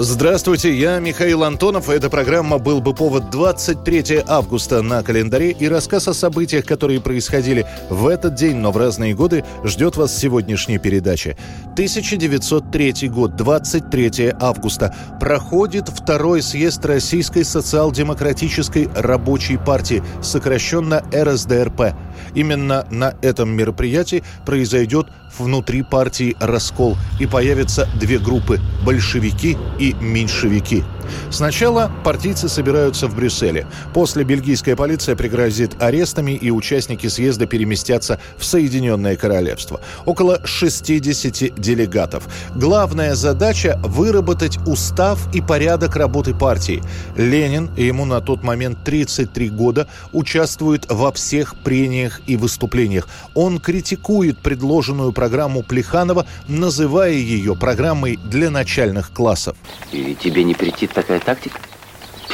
Здравствуйте, я Михаил Антонов. Эта программа «Был бы повод» 23 августа на календаре и рассказ о событиях, которые происходили в этот день, но в разные годы, ждет вас сегодняшней передачи. 1903 год, 23 августа. Проходит второй съезд Российской социал-демократической рабочей партии, сокращенно РСДРП. Именно на этом мероприятии произойдет внутри партии раскол и появятся две группы – большевики и меньшевики – Сначала партийцы собираются в Брюсселе. После бельгийская полиция пригрозит арестами, и участники съезда переместятся в Соединенное Королевство. Около 60 делегатов. Главная задача – выработать устав и порядок работы партии. Ленин, ему на тот момент 33 года, участвует во всех прениях и выступлениях. Он критикует предложенную программу Плеханова, называя ее программой для начальных классов. И тебе не претит такая тактика?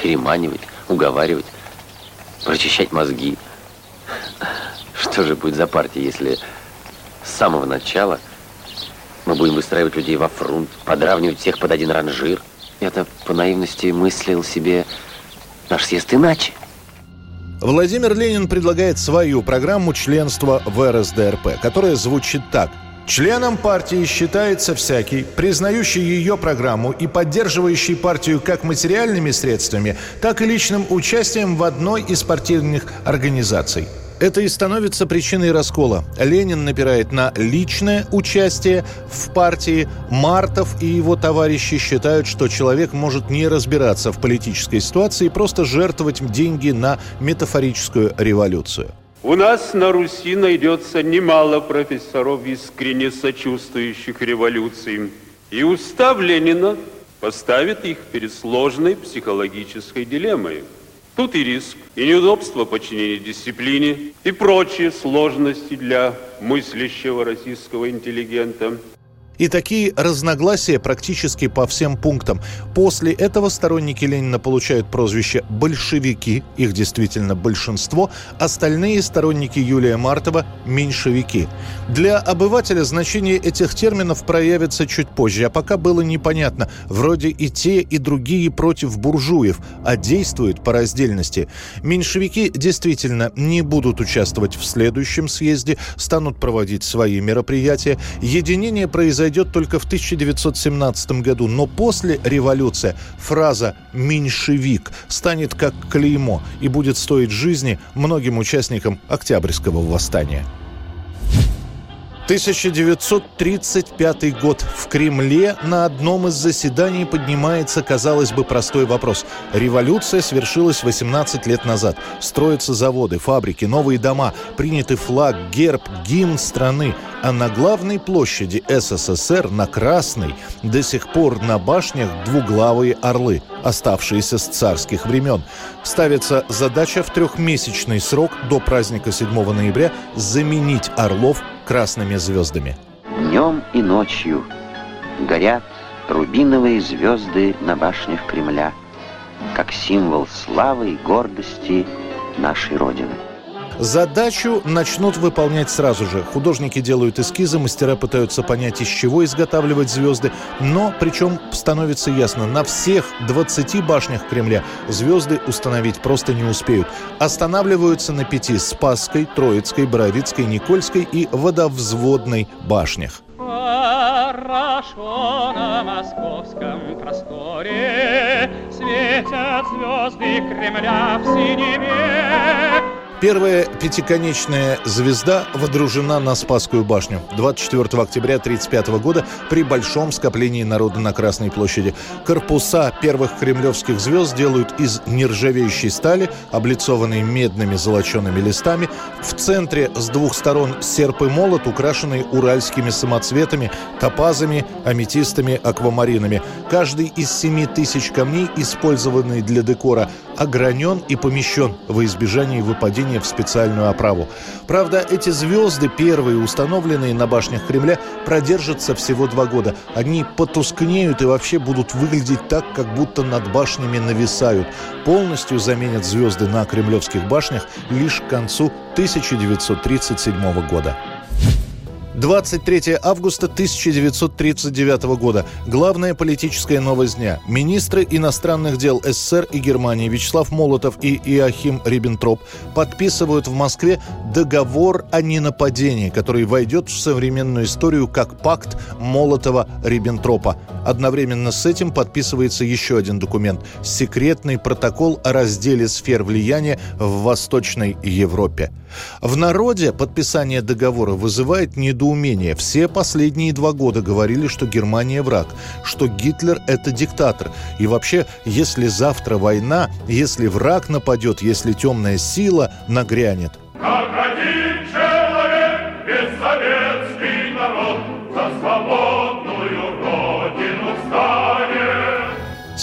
Переманивать, уговаривать, прочищать мозги. Что же будет за партия, если с самого начала мы будем выстраивать людей во фронт, подравнивать всех под один ранжир? Я-то по наивности мыслил себе наш съезд иначе. Владимир Ленин предлагает свою программу членства в РСДРП, которая звучит так – Членом партии считается всякий, признающий ее программу и поддерживающий партию как материальными средствами, так и личным участием в одной из партийных организаций. Это и становится причиной раскола. Ленин напирает на личное участие в партии. Мартов и его товарищи считают, что человек может не разбираться в политической ситуации и просто жертвовать деньги на метафорическую революцию. У нас на Руси найдется немало профессоров, искренне сочувствующих революции. И устав Ленина поставит их перед сложной психологической дилеммой. Тут и риск, и неудобство подчинения дисциплине, и прочие сложности для мыслящего российского интеллигента – и такие разногласия практически по всем пунктам. После этого сторонники Ленина получают прозвище «большевики», их действительно большинство, остальные сторонники Юлия Мартова – «меньшевики». Для обывателя значение этих терминов проявится чуть позже, а пока было непонятно, вроде и те, и другие против буржуев, а действуют по раздельности. Меньшевики действительно не будут участвовать в следующем съезде, станут проводить свои мероприятия. Единение произойдет произойдет только в 1917 году. Но после революции фраза «меньшевик» станет как клеймо и будет стоить жизни многим участникам Октябрьского восстания. 1935 год. В Кремле на одном из заседаний поднимается, казалось бы, простой вопрос. Революция свершилась 18 лет назад. Строятся заводы, фабрики, новые дома, приняты флаг, герб, гимн страны. А на главной площади СССР, на Красной, до сих пор на башнях двуглавые орлы, оставшиеся с царских времен. Ставится задача в трехмесячный срок до праздника 7 ноября заменить орлов красными звездами. Днем и ночью горят рубиновые звезды на башнях Кремля, как символ славы и гордости нашей Родины. Задачу начнут выполнять сразу же. Художники делают эскизы, мастера пытаются понять, из чего изготавливать звезды. Но, причем, становится ясно, на всех 20 башнях Кремля звезды установить просто не успеют. Останавливаются на пяти – Спасской, Троицкой, Боровицкой, Никольской и Водовзводной башнях. Хорошо на московском просторе Светят звезды Кремля в синеве Первая пятиконечная звезда водружена на Спасскую башню 24 октября 1935 года при большом скоплении народа на Красной площади. Корпуса первых кремлевских звезд делают из нержавеющей стали, облицованной медными золочеными листами. В центре с двух сторон серп и молот, украшенные уральскими самоцветами, топазами, аметистами, аквамаринами. Каждый из семи тысяч камней, использованный для декора, огранен и помещен во избежание выпадения приведение в специальную оправу. Правда, эти звезды, первые установленные на башнях Кремля, продержатся всего два года. Они потускнеют и вообще будут выглядеть так, как будто над башнями нависают. Полностью заменят звезды на кремлевских башнях лишь к концу 1937 года. 23 августа 1939 года. Главная политическая новость дня. Министры иностранных дел СССР и Германии Вячеслав Молотов и Иохим Риббентроп подписывают в Москве договор о ненападении, который войдет в современную историю как пакт Молотова-Риббентропа. Одновременно с этим подписывается еще один документ – секретный протокол о разделе сфер влияния в Восточной Европе. В народе подписание договора вызывает недоумение. Все последние два года говорили, что Германия враг, что Гитлер – это диктатор. И вообще, если завтра война, если враг нападет, если темная сила нагрянет,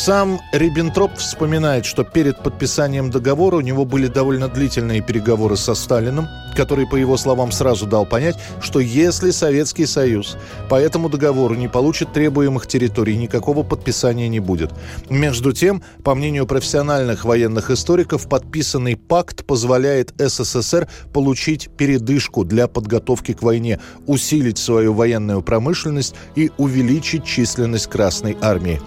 Сам Риббентроп вспоминает, что перед подписанием договора у него были довольно длительные переговоры со Сталиным, который, по его словам, сразу дал понять, что если Советский Союз по этому договору не получит требуемых территорий, никакого подписания не будет. Между тем, по мнению профессиональных военных историков, подписанный пакт позволяет СССР получить передышку для подготовки к войне, усилить свою военную промышленность и увеличить численность Красной Армии.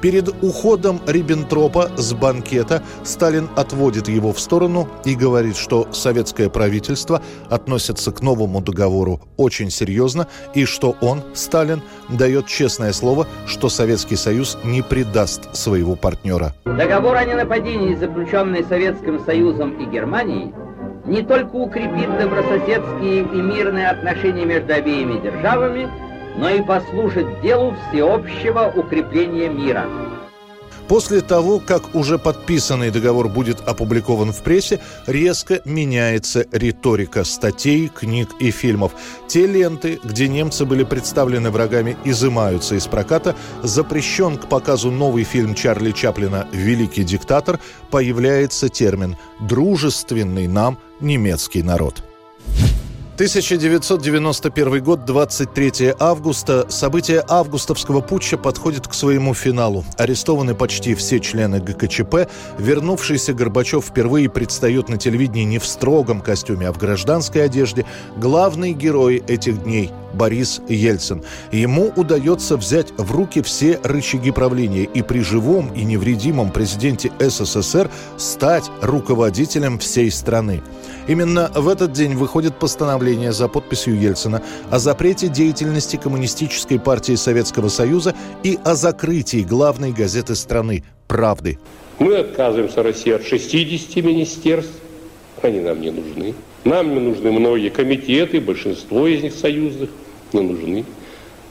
Перед уходом Риббентропа с банкета Сталин отводит его в сторону и говорит, что советское правительство относится к новому договору очень серьезно и что он, Сталин, дает честное слово, что Советский Союз не предаст своего партнера. Договор о ненападении, заключенный Советским Союзом и Германией, не только укрепит добрососедские и мирные отношения между обеими державами, но и послужит делу всеобщего укрепления мира. После того, как уже подписанный договор будет опубликован в прессе, резко меняется риторика статей, книг и фильмов. Те ленты, где немцы были представлены врагами, изымаются из проката. Запрещен к показу новый фильм Чарли Чаплина «Великий диктатор». Появляется термин «дружественный нам немецкий народ». 1991 год, 23 августа. События августовского путча подходят к своему финалу. Арестованы почти все члены ГКЧП. Вернувшийся Горбачев впервые предстает на телевидении не в строгом костюме, а в гражданской одежде. Главный герой этих дней – Борис Ельцин. Ему удается взять в руки все рычаги правления и при живом и невредимом президенте СССР стать руководителем всей страны. Именно в этот день выходит постановление за подписью Ельцина о запрете деятельности Коммунистической партии Советского Союза и о закрытии главной газеты страны «Правды». Мы отказываемся, Россия, от 60 министерств. Они нам не нужны. Нам не нужны многие комитеты, большинство из них союзных не нужны.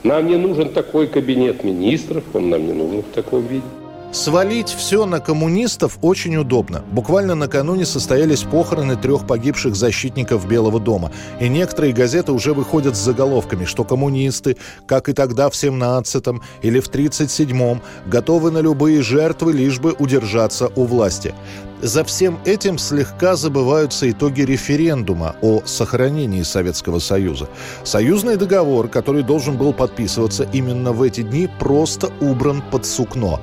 Нам не нужен такой кабинет министров, он нам не нужен в таком виде. Свалить все на коммунистов очень удобно. Буквально накануне состоялись похороны трех погибших защитников Белого дома. И некоторые газеты уже выходят с заголовками, что коммунисты, как и тогда в 17-м или в 37-м, готовы на любые жертвы, лишь бы удержаться у власти. За всем этим слегка забываются итоги референдума о сохранении Советского Союза. Союзный договор, который должен был подписываться именно в эти дни, просто убран под сукно.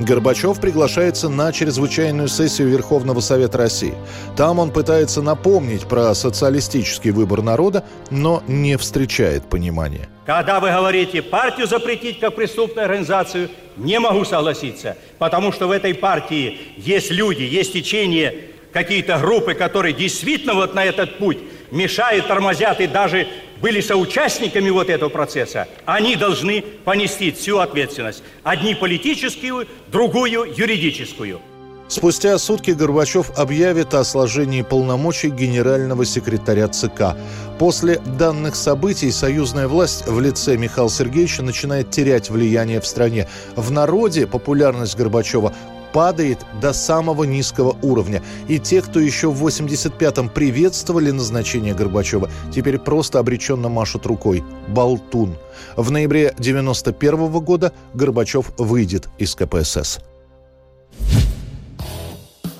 Горбачев приглашается на чрезвычайную сессию Верховного Совета России. Там он пытается напомнить про социалистический выбор народа, но не встречает понимания. Когда вы говорите партию запретить как преступную организацию, не могу согласиться, потому что в этой партии есть люди, есть течение, какие-то группы, которые действительно вот на этот путь мешают, тормозят и даже были соучастниками вот этого процесса, они должны понести всю ответственность. Одни политическую, другую юридическую. Спустя сутки Горбачев объявит о сложении полномочий генерального секретаря ЦК. После данных событий союзная власть в лице Михаила Сергеевича начинает терять влияние в стране. В народе популярность Горбачева падает до самого низкого уровня. И те, кто еще в 85-м приветствовали назначение Горбачева, теперь просто обреченно машут рукой. Болтун. В ноябре 91 -го года Горбачев выйдет из КПСС.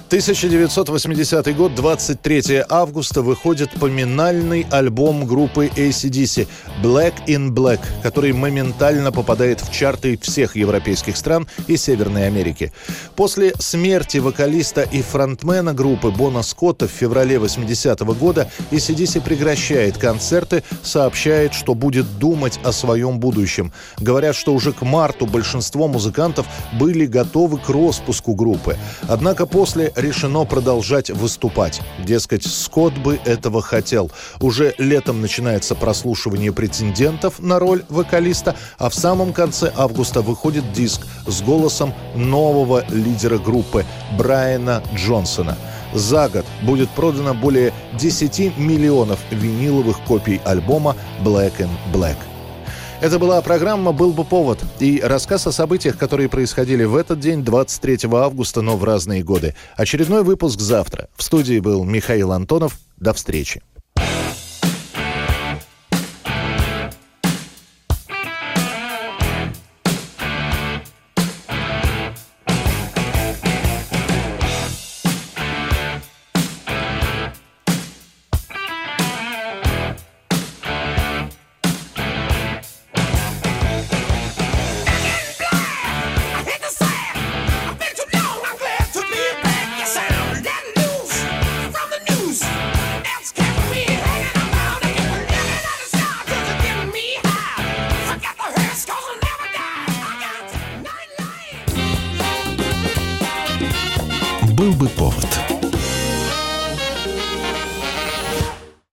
1980 год, 23 августа, выходит поминальный альбом группы ACDC «Black in Black», который моментально попадает в чарты всех европейских стран и Северной Америки. После смерти вокалиста и фронтмена группы Бона Скотта в феврале 80 -го года ACDC прекращает концерты, сообщает, что будет думать о своем будущем. Говорят, что уже к марту большинство музыкантов были готовы к распуску группы. Однако после решено продолжать выступать. Дескать, Скотт бы этого хотел. Уже летом начинается прослушивание претендентов на роль вокалиста, а в самом конце августа выходит диск с голосом нового лидера группы Брайана Джонсона. За год будет продано более 10 миллионов виниловых копий альбома Black and Black. Это была программа «Был бы повод» и рассказ о событиях, которые происходили в этот день, 23 августа, но в разные годы. Очередной выпуск завтра. В студии был Михаил Антонов. До встречи.